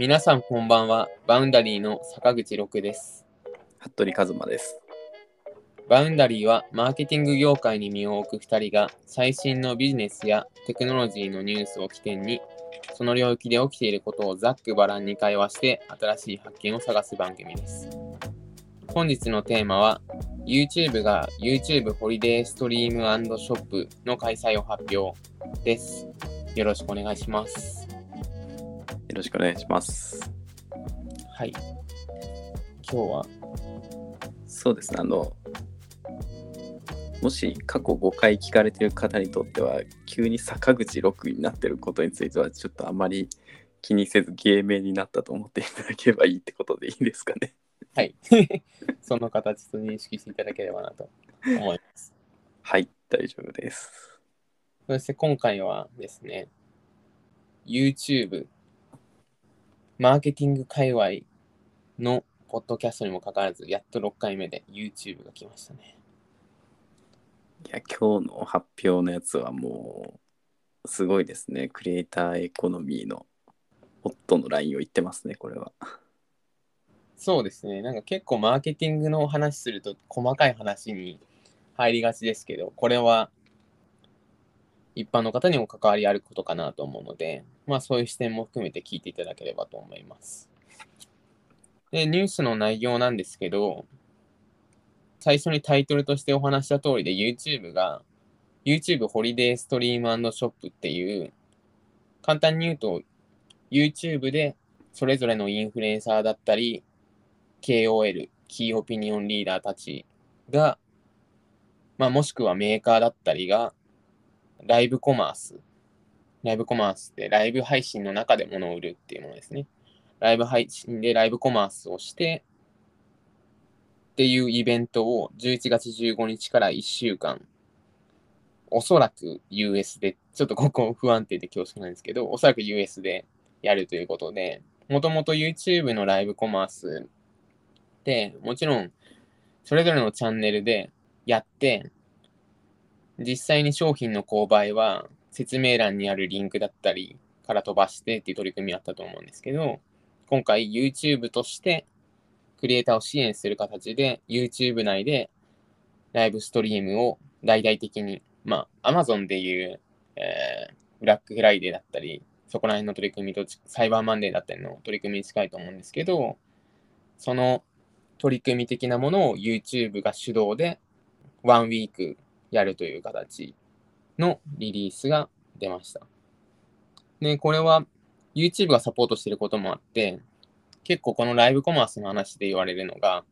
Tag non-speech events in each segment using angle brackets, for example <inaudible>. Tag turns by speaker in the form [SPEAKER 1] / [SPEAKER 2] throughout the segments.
[SPEAKER 1] 皆さんこんばんは。バウンダリーの坂口六です。
[SPEAKER 2] 服部一馬です。
[SPEAKER 1] バウンダリーはマーケティング業界に身を置く2人が最新のビジネスやテクノロジーのニュースを起点にその領域で起きていることをざっくばらんに会話して新しい発見を探す番組です。本日のテーマは YouTube が YouTube ホリデーストリームショップの開催を発表です。よろしくお願いします。
[SPEAKER 2] よろしくお願いします。
[SPEAKER 1] はい。今日は？
[SPEAKER 2] そうですね、あの、もし過去5回聞かれている方にとっては、急に坂口六になってることについては、ちょっとあまり気にせず芸名になったと思っていただければいいってことでいいですかね。<laughs>
[SPEAKER 1] はい。<laughs> その形と認識していただければなと思います。
[SPEAKER 2] はい、大丈夫です。
[SPEAKER 1] そして今回はですね、YouTube、マーケティング界隈のポッドキャストにもかかわらず、やっと6回目で YouTube が来ましたね。
[SPEAKER 2] いや、今日の発表のやつはもう、すごいですね。クリエイターエコノミーのホットのラインを言ってますね、これは。
[SPEAKER 1] そうですね、なんか結構マーケティングの話すると細かい話に入りがちですけど、これは一般の方にも関わりあることかなと思うので、まあそういう視点も含めて聞いていただければと思います。で、ニュースの内容なんですけど、最初にタイトルとしてお話した通りで YouTube が YouTube ホリデーストリームショップっていう簡単に言うと YouTube でそれぞれのインフルエンサーだったり KOL、キーオピニオンリーダーたちが、まあ、もしくはメーカーだったりが、ライブコマース。ライブコマースってライブ配信の中で物を売るっていうものですね。ライブ配信でライブコマースをして、っていうイベントを11月15日から1週間、おそらく US で、ちょっとここ不安定で恐縮なんですけど、おそらく US でやるということで、もともと YouTube のライブコマースで、もちろん、それぞれのチャンネルでやって、実際に商品の購買は説明欄にあるリンクだったりから飛ばしてっていう取り組みあったと思うんですけど、今回 YouTube としてクリエイターを支援する形で YouTube 内でライブストリームを大々的に、まあ Amazon でいう、えーブラックフライデーだったり、そこら辺の取り組みとサイバーマンデーだったりの取り組みに近いと思うんですけど、その取り組み的なものを YouTube が主導でワンウィークやるという形のリリースが出ました。で、これは YouTube がサポートしてることもあって、結構このライブコマースの話で言われるのが、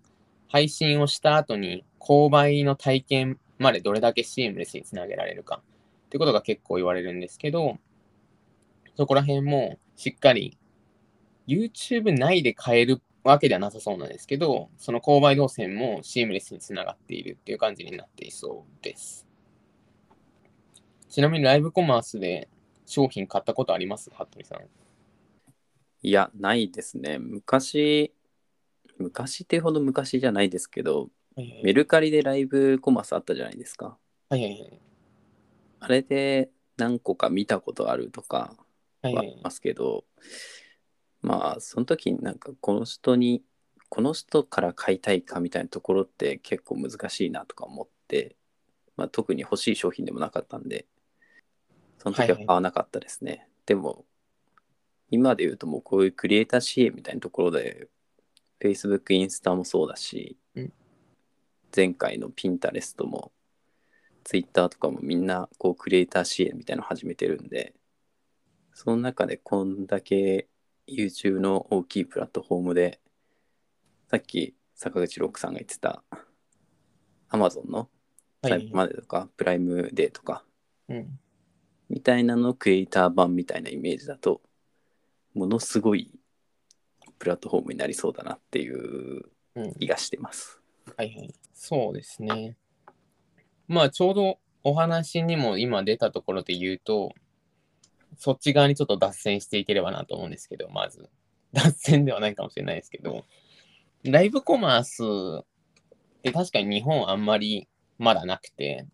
[SPEAKER 1] 配信をした後に購買の体験までどれだけシームレスにつなげられるかってことが結構言われるんですけど、そこら辺もしっかり YouTube 内で買えるわけではなさそうなんですけど、その購買動線もシームレスにつながっているっていう感じになっていそうです。ちなみにライブコマースで商品買ったことあります？服部さん。
[SPEAKER 2] いや、ないですね。昔、昔ってほど昔じゃないですけど、
[SPEAKER 1] はい
[SPEAKER 2] メルカリでライブコマースあったじゃないですか。
[SPEAKER 1] はいはい
[SPEAKER 2] あれで何個か見たことあるとか
[SPEAKER 1] はい。
[SPEAKER 2] はありますけど、まあ、その時になんかこの人に、この人から買いたいかみたいなところって結構難しいなとか思って、まあ、特に欲しい商品でもなかったんで、その時は買わなかったですね。でも、今で言うともうこういうクリエイター支援みたいなところで、Facebook、インスタもそうだし、
[SPEAKER 1] うん
[SPEAKER 2] 前回の Pinterest も、Twitter とかもみんなこうクリエイター支援みたいなの始めてるんで、その中でこんだけ YouTube の大きいプラットフォームで、さっき坂口六さんが言ってた Amazon の
[SPEAKER 1] はい
[SPEAKER 2] サイバーマネーとか、プライムデーとか
[SPEAKER 1] うん。
[SPEAKER 2] みたいなのクリエイター版みたいなイメージだとものすごいプラットフォームになりそうだなっていう
[SPEAKER 1] うん。
[SPEAKER 2] 気がしてます。
[SPEAKER 1] はいはい。そうですね。まあ、ちょうどお話にも今出たところで言うと、そっち側にちょっと脱線していければなと思うんですけど、まず。脱線ではないかもしれないですけど、ライブコマースって確かに日本あんまりまだなくて、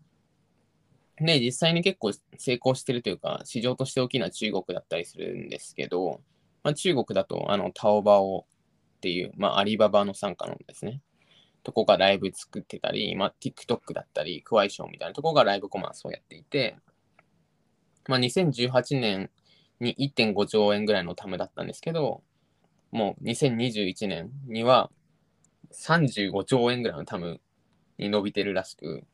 [SPEAKER 1] で、実際に結構成功してるというか、市場として大きな中国だったりするんですけど、まあ、中国だと、あの、タオバオっていう、まあ、アリババの傘下のですね、とこがライブ作ってたり、まあ、TikTok だったり、クワイションみたいなとこがライブコマースをやっていて、まあ、2018年に1.5兆円ぐらいのタムだったんですけど、もう2021年には35兆円ぐらいのタムに伸びてるらしく、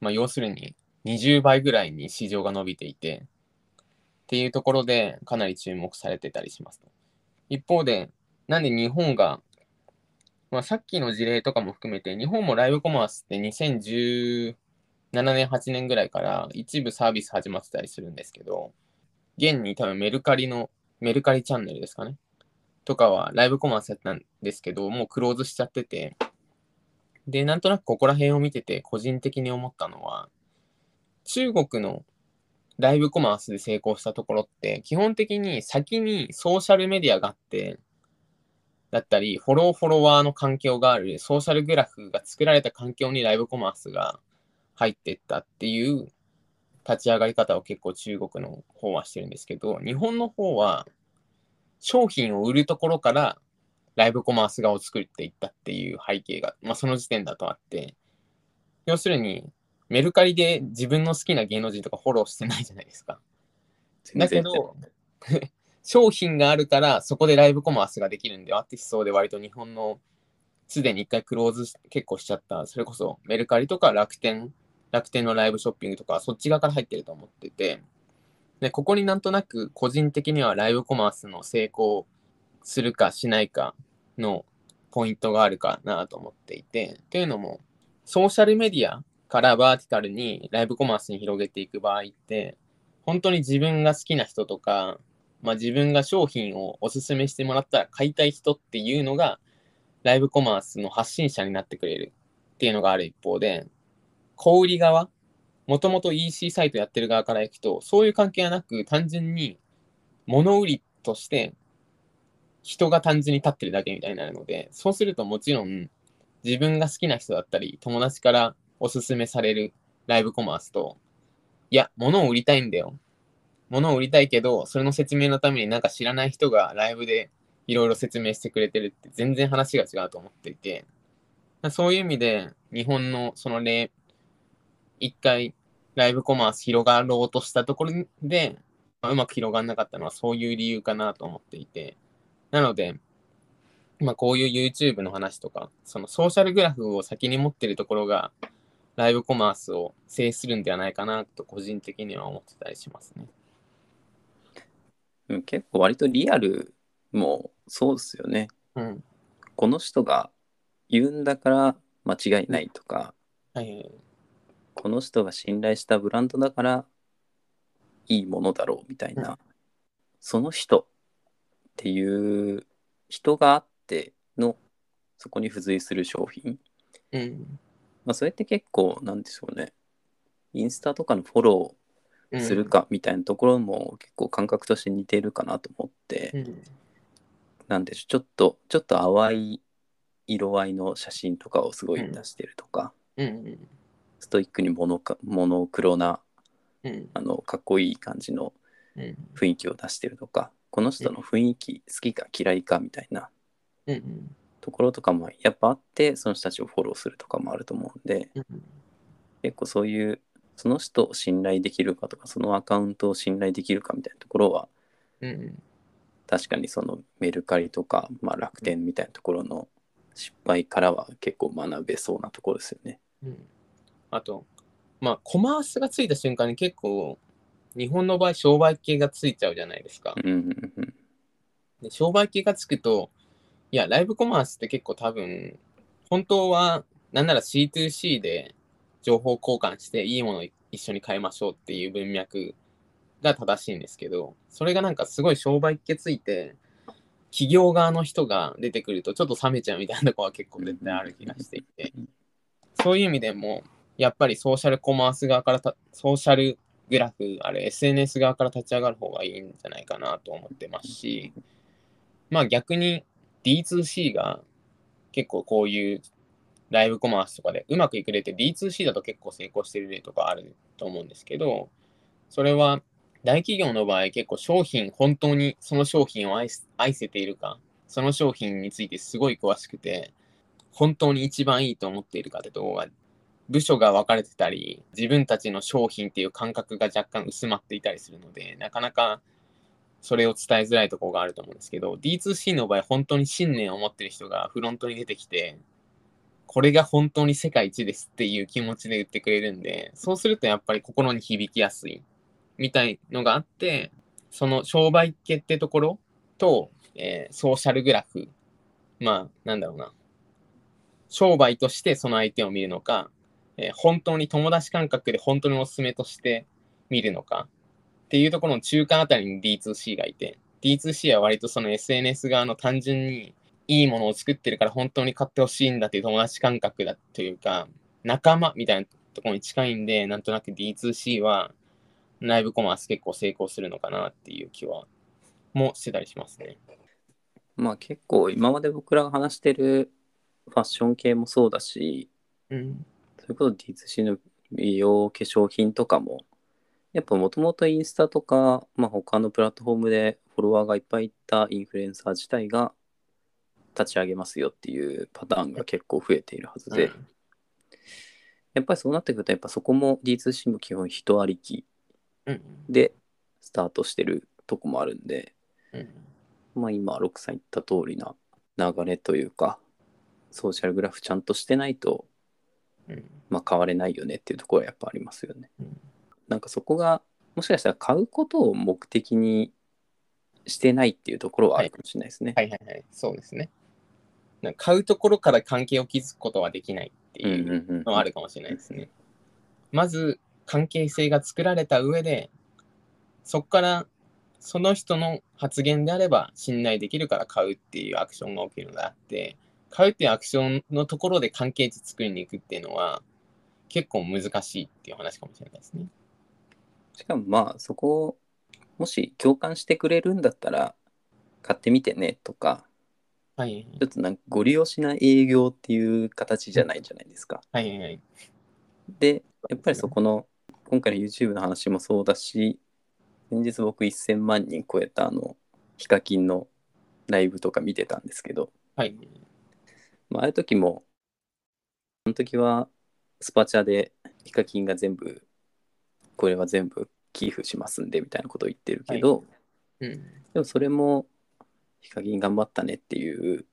[SPEAKER 1] まあ、要するに20倍ぐらいに市場が伸びていて、っていうところでかなり注目されてたりします。一方で、なんで日本が、まあ、さっきの事例とかも含めて、日本もライブコマースって2018 7年、8年ぐらいから一部サービス始まってたりするんですけど、現に多分メルカリの、メルカリチャンネルですかね。とかはライブコマースやったんですけど、もうクローズしちゃってて、で、なんとなくここら辺を見てて、個人的に思ったのは、中国のライブコマースで成功したところって、基本的に先にソーシャルメディアがあって、だったり、フォローフォロワーの環境がある、ソーシャルグラフが作られた環境にライブコマースが入っていったっていう立ち上がり方を結構中国の方はしてるんですけど、日本の方は商品を売るところからライブコマース側を作っていったっていう背景が、まあ、その時点だとあって、要するにメルカリで自分の好きな芸能人とかフォローしてないじゃないですか。だけど、<laughs> 商品があるからそこでライブコマースができるんで、アーティストで割と日本のすでに一回クローズ結構しちゃった、それこそメルカリとか楽天楽天のライブショッピングとか、そっち側から入ってると思ってて、で、ここになんとなく個人的にはライブコマースの成功するかしないかのポイントがあるかなと思っていて、というのも、ソーシャルメディアからバーティカルにライブコマースに広げていく場合って、本当に自分が好きな人とか、まあ、自分が商品をおすすめしてもらったら買いたい人っていうのが、ライブコマースの発信者になってくれるっていうのがある一方で、小売側、もともと EC サイトやってる側から行くと、そういう関係はなく、単純に物売りとして人が単純に立ってるだけみたいになるので、そうするともちろん自分が好きな人だったり、友達からおすすめされるライブコマースと、いや、物を売りたいんだよ。物を売りたいけど、それの説明のためになんか知らない人がライブでいろいろ説明してくれてるって全然話が違うと思っていて、そういう意味で日本のその例、一回ライブコマース広がろうとしたところで、まあ、うまく広がんなかったのはそういう理由かなと思っていて、なので、まあ、こういう YouTube の話とか、そのソーシャルグラフを先に持ってるところが、ライブコマースを制するんではないかなと個人的には思ってたりしますね。
[SPEAKER 2] うん、結構割とリアルもそうですよね。
[SPEAKER 1] うん、
[SPEAKER 2] この人が言うんだから間違いないとか、
[SPEAKER 1] はい、
[SPEAKER 2] この人が信頼したブランドだからいいものだろうみたいな、うん、その人っていう人があってのそこに付随する商品、
[SPEAKER 1] うん。
[SPEAKER 2] まあ、それって結構なんでしょうね。インスタとかのフォローするかみたいなところも結構感覚として似てるかなと思って、
[SPEAKER 1] うん、
[SPEAKER 2] なんでしょう。ちょっとちょっと淡い色合いの写真とかをすごい出してるとか、
[SPEAKER 1] うんうん
[SPEAKER 2] ストイックにモノかモノクロな、
[SPEAKER 1] うん、
[SPEAKER 2] あのかっこいい感じの雰囲気を出してるとか、この人の雰囲気、好きか嫌いかみたいなところとかもやっぱあってその人たちをフォローするとかもあると思うんで、結構そういうその人を信頼できるかとかそのアカウントを信頼できるかみたいなところは、確かにそのメルカリとか、まあ、楽天みたいなところの失敗からは結構学べそうなところですよね。
[SPEAKER 1] うんあと、まあ、コマースがついた瞬間に結構、日本の場合、商売系がついちゃうじゃないですか。で商売系がつくと、いや、ライブコマースって結構多分、本当は、なんなら C2C で情報交換していいものを一緒に買いましょうっていう文脈が正しいんですけど、それがなんかすごい商売系ついて、企業側の人が出てくるとちょっと冷めちゃうみたいなとこは結構絶対ある気がしていて、そういう意味でも、やっぱりソーシャルコマース側からソーシャルグラフ、あれ SNS 側から立ち上がる方がいいんじゃないかなと思ってますし、まあ逆に D2C が結構こういうライブコマースとかでうまくいく例って D2C だと結構成功してる例とかあると思うんですけど、それは大企業の場合結構商品、本当にその商品を愛愛せているか、その商品についてすごい詳しくて、本当に一番いいと思っているかってとこが、部署が分かれてたり、自分たちの商品っていう感覚が若干薄まっていたりするので、なかなかそれを伝えづらいところがあると思うんですけど、D2C の場合、本当に信念を持ってる人がフロントに出てきて、これが本当に世界一ですっていう気持ちで言ってくれるんで、そうするとやっぱり心に響きやすいみたいのがあって、その商売系ってところと、えーソーシャルグラフ、まあ、なんだろうな、商売としてその相手を見るのか、えー本当に友達感覚で本当におすすめとして見るのかっていうところの中間あたりに D2C がいて、D2C は割とその SNS 側の単純にいいものを作ってるから本当に買ってほしいんだっていう友達感覚だというか、仲間みたいなところに近いんで、なんとなく D2C は内部コマース結構成功するのかなっていう気は、もしてたりしますね。
[SPEAKER 2] まあ結構今まで僕らが話してるファッション系もそうだし、
[SPEAKER 1] うん。
[SPEAKER 2] それこそ D2C の美容化粧品とかも、やっぱもともとインスタとか、まあ、他のプラットフォームでフォロワーがいっぱいいたインフルエンサー自体が立ち上げますよっていうパターンが結構増えているはずで、
[SPEAKER 1] うん
[SPEAKER 2] やっぱりそうなってくると、やっぱそこも D2C も基本人ありき
[SPEAKER 1] うん。
[SPEAKER 2] でスタートしてるとこもあるんで、
[SPEAKER 1] うん。
[SPEAKER 2] まあ今、ロックさん言った通りな流れというか、ソーシャルグラフちゃんとしてないと、
[SPEAKER 1] うん。
[SPEAKER 2] まあ変われないよねっていうところはやっぱありますよね。
[SPEAKER 1] うん
[SPEAKER 2] なんかそこが、もしかしたら買うことを目的にしてないっていうところはあるかもしれないですね。
[SPEAKER 1] はいはいはい。そうですね。なんか買うところから関係を築くことはできないって
[SPEAKER 2] うん
[SPEAKER 1] いう
[SPEAKER 2] うんうん
[SPEAKER 1] のはあるかもしれないですね。まず、関係性が作られた上で、そこからその人の発言であれば信頼できるから買うっていうアクションが起きるのであって、買うっていうアクションのところで関係値作りに行くっていうのは結構難しいっていう話かもしれないですね。
[SPEAKER 2] しかもまあそこをもし共感してくれるんだったら買ってみてねとか、
[SPEAKER 1] はい
[SPEAKER 2] ちょっとなんかご利用しな営業っていう形じゃないじゃないですか。
[SPEAKER 1] はいはいはい。
[SPEAKER 2] で、やっぱりそこの、今回の YouTube の話もそうだし、先日僕1000万人超えたあの、ヒカキンのライブとか見てたんですけど、
[SPEAKER 1] はい。
[SPEAKER 2] まあ、ああいう時も、あの時はスパチャでヒカキンが全部、これは全部寄付しますんでみたいなことを言ってるけど、
[SPEAKER 1] うん。
[SPEAKER 2] でもそれもヒカキン頑張ったねっていう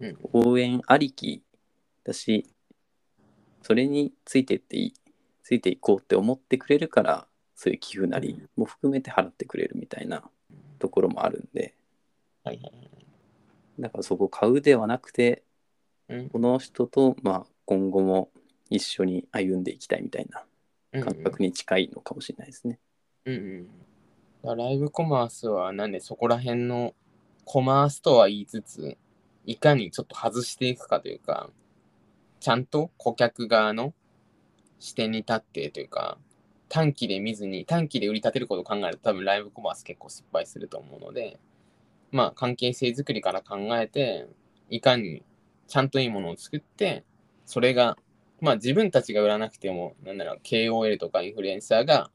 [SPEAKER 1] うん。
[SPEAKER 2] 応援ありきだしそれについてっていいついていこうって思ってくれるからそういう寄付なりも含めて払ってくれるみたいなところもあるんで
[SPEAKER 1] はいはいはい。
[SPEAKER 2] だからそこを買うではなくて
[SPEAKER 1] うん
[SPEAKER 2] この人とまあ今後も一緒に歩んでいきたいみたいな
[SPEAKER 1] うん
[SPEAKER 2] 感覚に近いのかもしれないですね。
[SPEAKER 1] うんうん。ライブコマースはなんでそこら辺のコマースとは言いつつ、いかにちょっと外していくかというか、ちゃんと顧客側の視点に立ってというか、短期で見ずに、短期で売り立てることを考えると多分ライブコマース結構失敗すると思うので、まあ関係性づくりから考えて、いかにちゃんといいものを作って、それが、まあ自分たちが売らなくても、なんだろう、KOL とかインフルエンサーが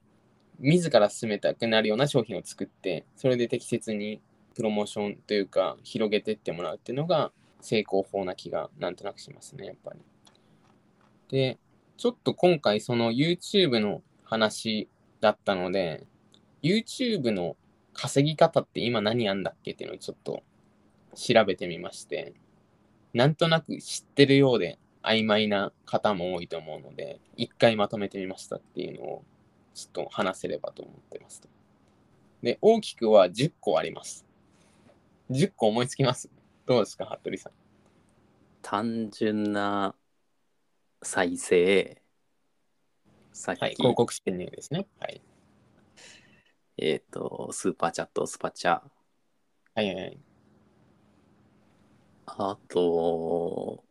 [SPEAKER 1] 自ら進めたくなるような商品を作って、それで適切にプロモーションというか、広げてってもらうっていうのが成功法な気がなんとなくしますね、やっぱり。で、ちょっと今回その YouTube の話だったので、YouTube の稼ぎ方って今何やんだっけっていうのをちょっと調べてみまして、なんとなく知ってるようで曖昧な方も多いと思うので、一回まとめてみましたっていうのをちょっと話せればと思ってますと。で、大きくは10個あります。10個思いつきます？どうですか、服部さん？
[SPEAKER 2] 単純な再生さっき、
[SPEAKER 1] はい、広告収入ですね。はい。
[SPEAKER 2] えっ、とスーパーチャットスパチャ
[SPEAKER 1] はいはいはい。
[SPEAKER 2] あと、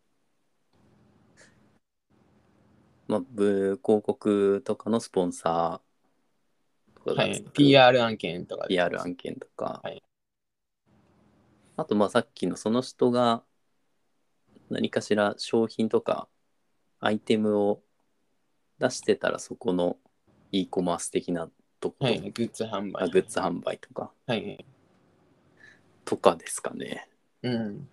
[SPEAKER 2] まあ、ブ広告とかのスポンサーとか
[SPEAKER 1] はい
[SPEAKER 2] がつく、
[SPEAKER 1] PR 案件とかです
[SPEAKER 2] PR 案件とか、
[SPEAKER 1] はい
[SPEAKER 2] あとまあさっきのその人が何かしら商品とかアイテムを出してたらそこの e コマース的なとこと、
[SPEAKER 1] はい、グッズ販売。
[SPEAKER 2] あグッズ販売とか
[SPEAKER 1] はい。
[SPEAKER 2] とかですかね。
[SPEAKER 1] うん。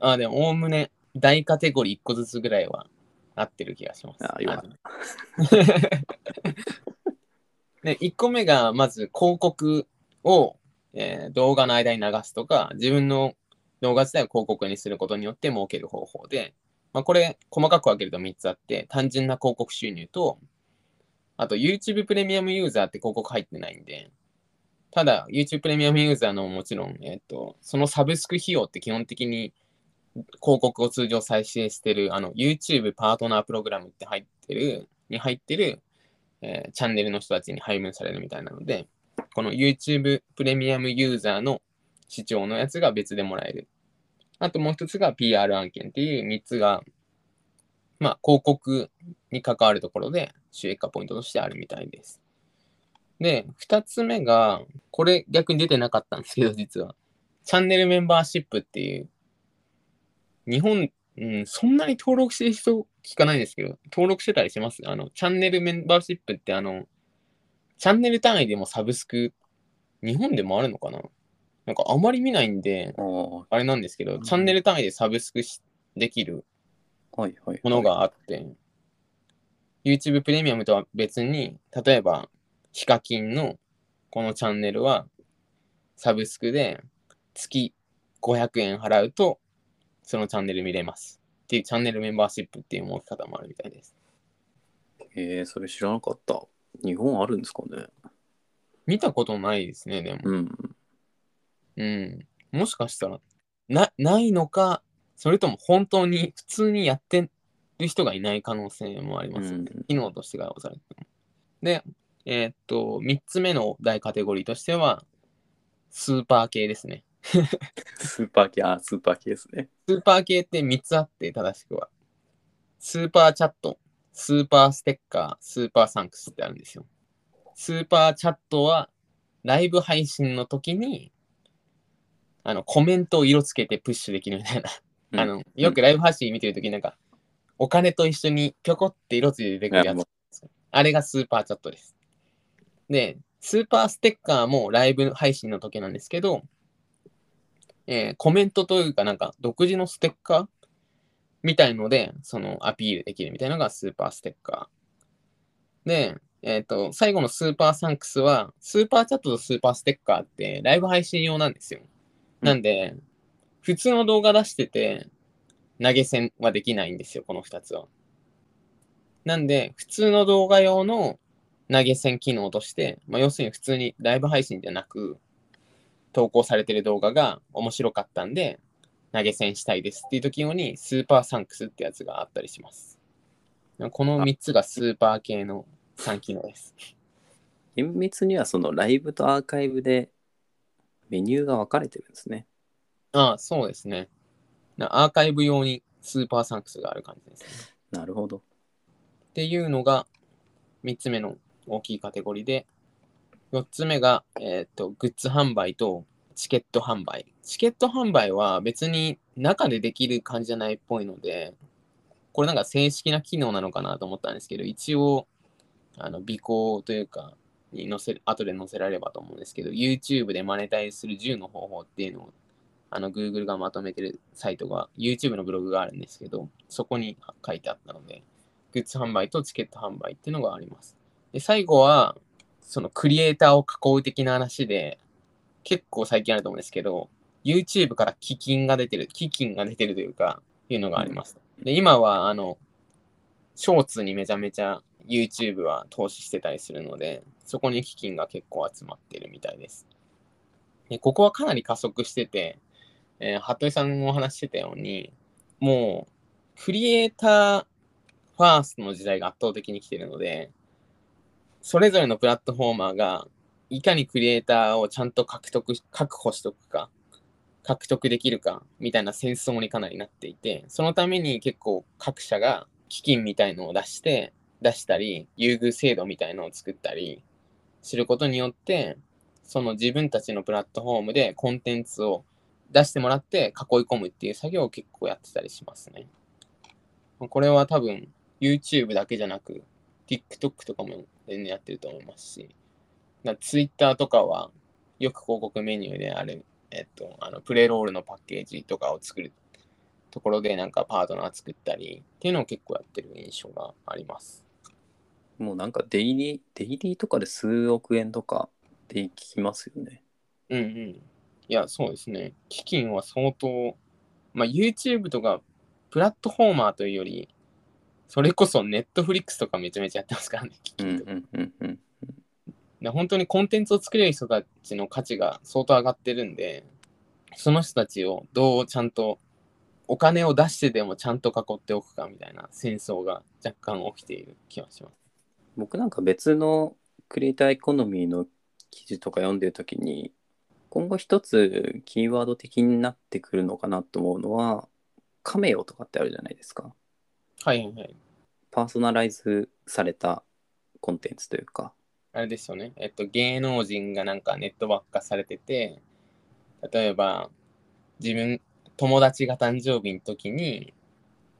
[SPEAKER 1] あ、でも、おおむね、大カテゴリー1個ずつぐらいは合ってる気がします。
[SPEAKER 2] あよかった <laughs>
[SPEAKER 1] で、1個目が、まず広告を、えー動画の間に流すとか、自分の動画自体を広告にすることによって儲ける方法で、まあ、これ、細かく分けると3つあって、単純な広告収入と、あと YouTube プレミアムユーザーって広告入ってないんで、ただ YouTube プレミアムユーザーのもちろん、えっ、と、そのサブスク費用って基本的に広告を通常再生してる、あの、YouTube パートナープログラムって入ってる、に入ってる、えーチャンネルの人たちに配分されるみたいなので、この YouTube プレミアムユーザーの視聴のやつが別でもらえる。あともう一つが PR 案件っていう三つが、まあ、広告に関わるところで収益化ポイントとしてあるみたいです。で、二つ目が、これ逆に出てなかったんですけど、実は。チャンネルメンバーシップっていう、日本、うん、そんなに登録してる人聞かないんですけど、登録してたりします？あの、チャンネルメンバーシップってあの、チャンネル単位でもサブスク、日本でもあるのかな？なんかあまり見ないんで、
[SPEAKER 2] あ
[SPEAKER 1] れなんですけど、
[SPEAKER 2] うん。
[SPEAKER 1] チャンネル単位でサブスクしできる。ものがあって、YouTube プレミアムとは別に、例えば、ヒカキンのこのチャンネルは、サブスクで月500円払うと、そのチャンネル見れます。っていうチャンネルメンバーシップっていう設け方もあるみたいです。
[SPEAKER 2] えー、それ知らなかった。日本あるんですかね？
[SPEAKER 1] 見たことないですね、でも。
[SPEAKER 2] うん。
[SPEAKER 1] うん。もしかしたら、な、ないのか、それとも本当に普通にやってる人がいない可能性もありますよね。
[SPEAKER 2] うん
[SPEAKER 1] 機能としてがされても。で、えーっと、3つ目の大カテゴリーとしては、スーパー系ですね。
[SPEAKER 2] スーパー系、あ、スーパー系ですね。
[SPEAKER 1] スーパー系って3つあって、正しくは。スーパーチャット、スーパーステッカー、スーパーサンクスってあるんですよ。スーパーチャットは、ライブ配信の時に、あの、コメントを色つけてプッシュできるみたいな。
[SPEAKER 2] うん
[SPEAKER 1] あの、よくライブ配信見てる時なんか、お金と一緒にぴょこって色ついて出てくるやつ。あれがスーパーチャットです。で、スーパーステッカーもライブ配信の時なんですけど、えーコメントというか、なんか独自のステッカーみたいので、そのアピールできるみたいなのがスーパーステッカー。で、えっ、と、最後のスーパーサンクスは、スーパーチャットとスーパーステッカーってライブ配信用なんですよ。なんで、普通の動画出してて、投げ銭はできないんですよ、この2つは。なんで、普通の動画用の投げ銭機能として、まあ、要するに普通にライブ配信じゃなく、投稿されてる動画が面白かったんで、投げ銭したいですっていう時用に、スーパーサンクスってやつがあったりします。この3つがスーパー系の3機能です。
[SPEAKER 2] 厳密にはそのライブとアーカイブでメニューが分かれてるんですね。
[SPEAKER 1] ああ、そうですね。なアーカイブ用にスーパーサンクスがある感じですね。
[SPEAKER 2] なるほど。
[SPEAKER 1] っていうのが3つ目の大きいカテゴリーで、4つ目が、えー、とグッズ販売とチケット販売。チケット販売は別に中でできる感じじゃないっぽいので、これなんか正式な機能なのかなと思ったんですけど、一応、あの、尾行というか、に載せ、後で載せられればと思うんですけど、YouTube でマネタイする10の方法っていうのを、あの、Google がまとめてるサイトが、YouTube のブログがあるんですけど、そこに書いてあったので、グッズ販売とチケット販売っていうのがあります。で、最後は、そのクリエイターを囲う的な話で、結構最近あると思うんですけど、YouTube から基金が出てる、基金が出てるというか、いうのがあります。で、今は、あの、ショーツにめちゃめちゃ YouTube は投資してたりするので、そこに基金が結構集まってるみたいです。で、ここはかなり加速してて、えー服部さんもお話ししてたように、もう、クリエイターファーストの時代が圧倒的に来てるので、それぞれのプラットフォーマーが、いかにクリエイターをちゃんと獲得、確保しとくか、獲得できるか、みたいな戦争にかなりなっていて、そのために結構各社が基金みたいのを出して、出したり、優遇制度みたいのを作ったりすることによって、その自分たちのプラットフォームでコンテンツを出してもらって囲い込むっていう作業を結構やってたりしますね。これは多分 YouTube だけじゃなく TikTok とかも全然やってると思いますし、ツイッターとかはよく広告メニューである、えっと、あのプレロールのパッケージとかを作るところでなんかパートナー作ったりっていうのを結構やってる印象があります。
[SPEAKER 2] もうなんかデイリー、デイリーとかで数億円とかって聞きますよね。
[SPEAKER 1] うんうん。いや、そうですね。基金は相当、まあ、YouTube とかプラットフォーマーというより、それこそ Netflix とかめちゃめちゃやってますからね、と。<laughs> で本当にコンテンツを作れる人たちの価値が相当上がってるんで、その人たちをどうちゃんとお金を出してでもちゃんと囲っておくかみたいな戦争が若干起きている気がします。
[SPEAKER 2] 僕なんか別のクリエイターエコノミーの記事とか読んでるときに今後一つキーワード的になってくるのかなと思うのはカメオとかってあるじゃないですか
[SPEAKER 1] はいはいはい。
[SPEAKER 2] パーソナライズされたコンテンツというか
[SPEAKER 1] あれですよね。えっと、芸能人がなんかネットワーク化されてて、例えば、自分、友達が誕生日の時に、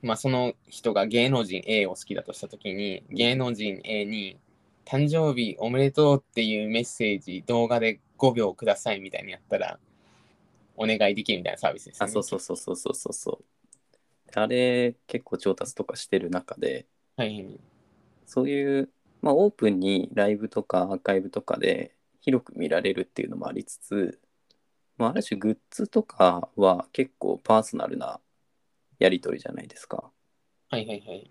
[SPEAKER 1] まあ、その人が芸能人 A を好きだとした時に、芸能人 A に、誕生日おめでとうっていうメッセージ、動画で5秒くださいみたいにやったら、お願いできるみたいなサービスですよね。
[SPEAKER 2] あそうそうそうそうそうそうそうあれ結構調達とかしてる中で
[SPEAKER 1] はいはい。
[SPEAKER 2] そういう、まあ、オープンにライブとかアーカイブとかで広く見られるっていうのもありつつ、まあ、ある種グッズとかは結構パーソナルなやり取りじゃないですか。
[SPEAKER 1] はいはいはい。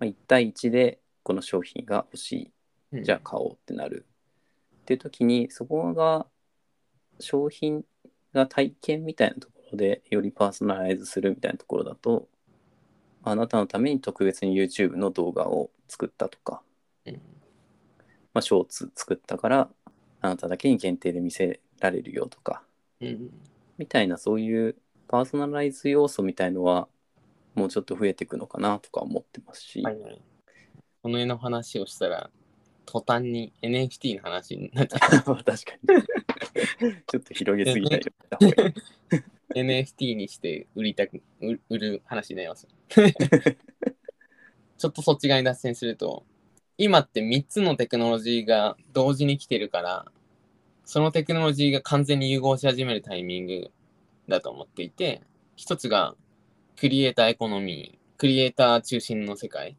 [SPEAKER 2] まあ、1対1でこの商品が欲しい
[SPEAKER 1] うん
[SPEAKER 2] じゃあ買おうってなる。っていう時にそこが商品が体験みたいなところでよりパーソナライズするみたいなところだとあなたのために特別に YouTube の動画を作ったとか、
[SPEAKER 1] うん。
[SPEAKER 2] まあ、ショーツ作ったからあなただけに限定で見せられるよとか。
[SPEAKER 1] うん。
[SPEAKER 2] みたいなそういうパーソナライズ要素みたいのはもうちょっと増えていくのかなとか思ってますし、
[SPEAKER 1] はいはい。この絵の話をしたら、途端に NFT の話になっちゃう。<laughs>
[SPEAKER 2] 確かに。<laughs> ちょっと広げすぎたよ。った方がいい
[SPEAKER 1] NFT にして売りたく売売る話になります。<laughs> ちょっとそっち側に脱線すると、今って3つのテクノロジーが同時に来てるから、そのテクノロジーが完全に融合し始めるタイミングだと思っていて、一つがクリエイターエコノミー、クリエイター中心の世界。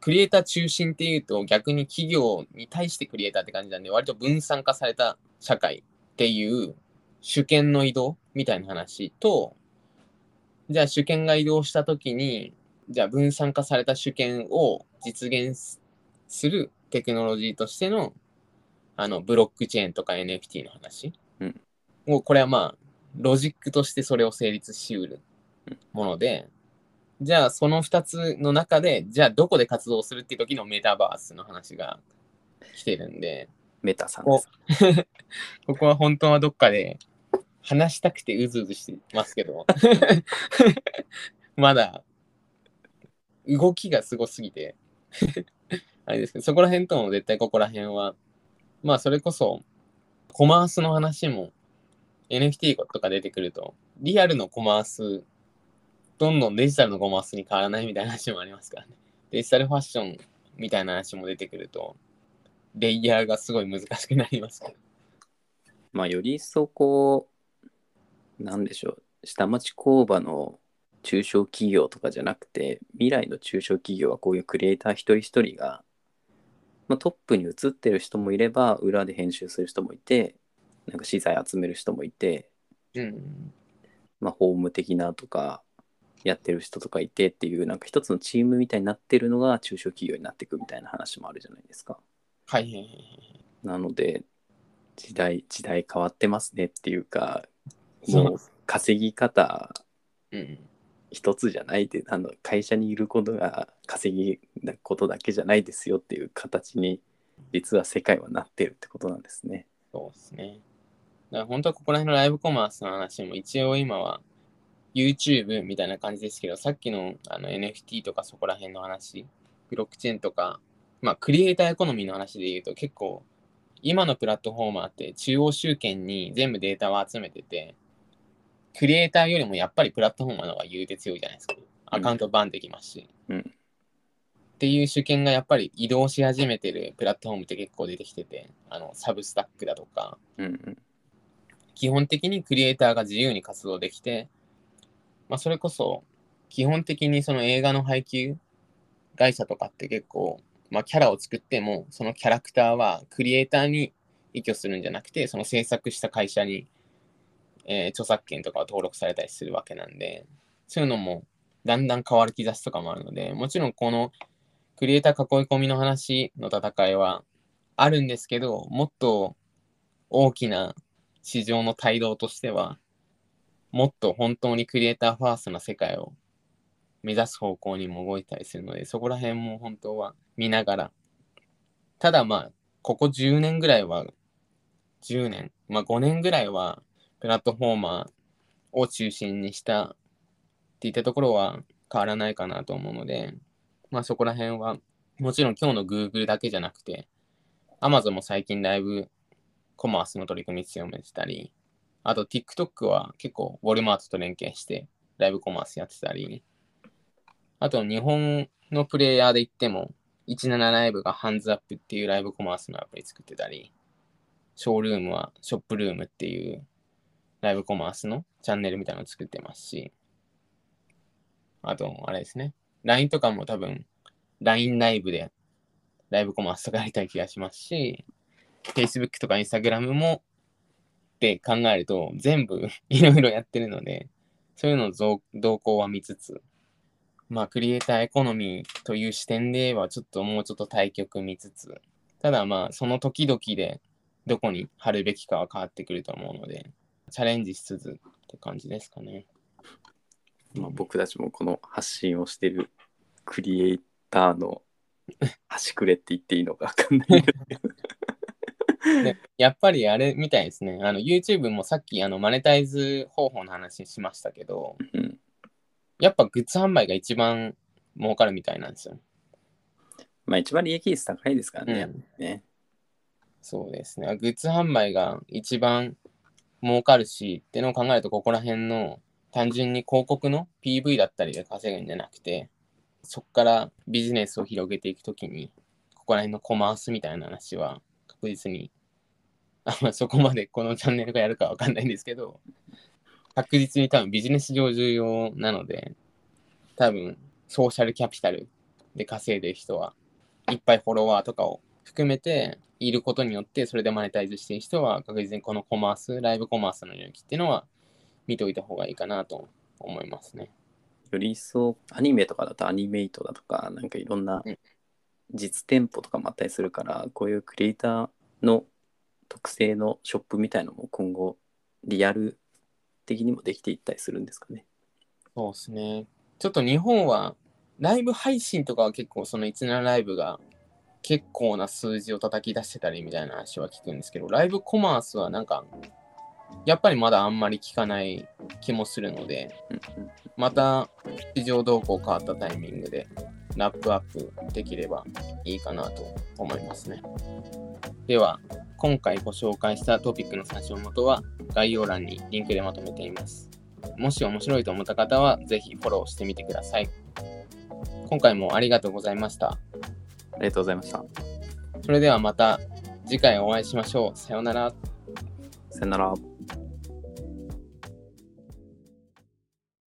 [SPEAKER 1] クリエイター中心っていうと逆に企業に対してクリエイターって感じなんで割と分散化された社会っていう主権の移動みたいな話と、じゃあ主権が移動したときに、じゃあ分散化された主権を実現すするテクノロジーとしての、あの、ブロックチェーンとか NFT の話。
[SPEAKER 2] うん
[SPEAKER 1] もうこれはまあ、ロジックとしてそれを成立しうるもので、じゃあその2つの中で、じゃあどこで活動するっていう時のメタバースの話が来てるんで、
[SPEAKER 2] メタさんです。
[SPEAKER 1] こ <laughs> こは本当はどっかで話したくてうずうずしてますけど、<laughs> まだ動きがすごすぎて、あれですけど、そこら辺とも絶対ここら辺は、まあそれこそコマースの話も NFT とか出てくると、リアルのコマース、どんどんデジタルのコマースに変わらないみたいな話もありますからね。デジタルファッションみたいな話も出てくると、レイヤーがすごい難しくなります。
[SPEAKER 2] まあより一層こう、なんでしょう、下町工場の中小企業とかじゃなくて、未来の中小企業はこういうクリエイター一人一人が、まあ、トップに移ってる人もいれば、裏で編集する人もいて、なんか資材集める人もいて、
[SPEAKER 1] うん。
[SPEAKER 2] まあ、ホーム的なとかやってる人とかいてっていうなんか一つのチームみたいになってるのが中小企業になっていくみたいな話もあるじゃないですか。
[SPEAKER 1] はい。
[SPEAKER 2] なので時代時代変わってますねっていうかもう稼ぎ方
[SPEAKER 1] うん。
[SPEAKER 2] 一つじゃないであの会社にいることが稼ぎなことだけじゃないですよっていう形に実は世界はなってるってことなんですね。
[SPEAKER 1] そうですね。だから本当はここら辺のライブコマースの話も一応今は YouTube みたいな感じですけど、さっきのあの NFT とかそこら辺の話、ブロックチェーンとか、まあクリエイターエコノミーの話で言うと結構今のプラットフォーマーって中央集権に全部データを集めてて、クリエイターよりもやっぱりプラットフォーマーの方が言うて強いじゃないですか。アカウントバンできますし。
[SPEAKER 2] うん
[SPEAKER 1] っっていう主権がやっぱり移動し始めてるプラットフォームって結構出てきてて、あのサブスタックだとか、
[SPEAKER 2] うんうん。
[SPEAKER 1] 基本的にクリエイターが自由に活動できて、まあ、それこそ基本的にその映画の配給会社とかって結構、まあ、キャラを作ってもそのキャラクターはクリエイターに依拠するんじゃなくてその制作した会社に、えー著作権とか登録されたりするわけなんでそういうのもだんだん変わる兆しとかもあるのでもちろんこのクリエイター囲い込みの話の戦いはあるんですけどもっと大きな市場の帯同としては、もっと本当にクリエイターファーストな世界を目指す方向にも動いたりするので、そこら辺も本当は見ながら。ただまあ、ここ10年ぐらいは、10年、まあ5年ぐらいは、プラットフォーマーを中心にしたっていったところは変わらないかなと思うので、まあそこら辺は、もちろん今日の Google だけじゃなくて、Amazon も最近ライブコマースの取り組み強めてたり、あと TikTok は結構ウォルマートと連携してライブコマースやってたり、あと日本のプレイヤーで言っても、17ライブがハンズアップっていうライブコマースのアプリ作ってたり、ショールームはショップルームっていうライブコマースのチャンネルみたいなのを作ってますし、あと、あれですね、LINE とかも多分 LINE ライブでライブコマースとかやりたい気がしますし、Facebook とか Instagram もって考えると全部 <laughs> いろいろやってるので、そういうの動動向は見つつ、まあクリエイターエコノミーという視点ではちょっともうちょっと対局見つつ、ただまあその時々でどこに貼るべきかは変わってくると思うので、チャレンジしつつって感じですかね。
[SPEAKER 2] まあ、僕たちもこの発信をしてるクリエイターの <laughs> 端くれって言っていいのか分かんないけど
[SPEAKER 1] でやっぱりあれみたいですね。あの YouTube もさっきあのマネタイズ方法の話しましたけど、
[SPEAKER 2] うん
[SPEAKER 1] やっぱグッズ販売が一番儲かるみたいなんですよ。
[SPEAKER 2] まあ一番利益率高いですからね。
[SPEAKER 1] うん
[SPEAKER 2] ね
[SPEAKER 1] そうですね。グッズ販売が一番儲かるしってのを考えると、ここら辺の単純に広告の PV だったりで稼ぐんじゃなくて、そこからビジネスを広げていくときに、ここら辺のコマースみたいな話は確実に、あまあそこまで <laughs> このチャンネルがやるかわかんないんですけど、確実に多分ビジネス上重要なので、多分ソーシャルキャピタルで稼いでる人はいっぱいフォロワーとかを含めていることによって、それでマネタイズしている人は確実にこのコマース、ライブコマースの領域っていうのは見ておいた方がいいかなと思いますね。
[SPEAKER 2] より一層アニメとかだとアニメイトだとかなんかいろんな
[SPEAKER 1] うん
[SPEAKER 2] 実店舗とかもあったりするからこういうクリエイターの特性のショップみたいのも今後リアル的にもできていったりするんですかね。
[SPEAKER 1] そうですね。ちょっと日本はライブ配信とかは結構その17ライブが結構な数字を叩き出してたりみたいな話は聞くんですけど、ライブコマースはなんかやっぱりまだあんまり聞かない気もするので、また市場動向変わったタイミングでラップアップできればいいかなと思いますね。では、今回ご紹介したトピックの参照元は概要欄にリンクでまとめています。もし面白いと思った方はぜひフォローしてみてください。今回もありがとうございました。
[SPEAKER 2] ありがとうございました。
[SPEAKER 1] それではまた次回お会いしましょう。さようなら。
[SPEAKER 2] さよなら。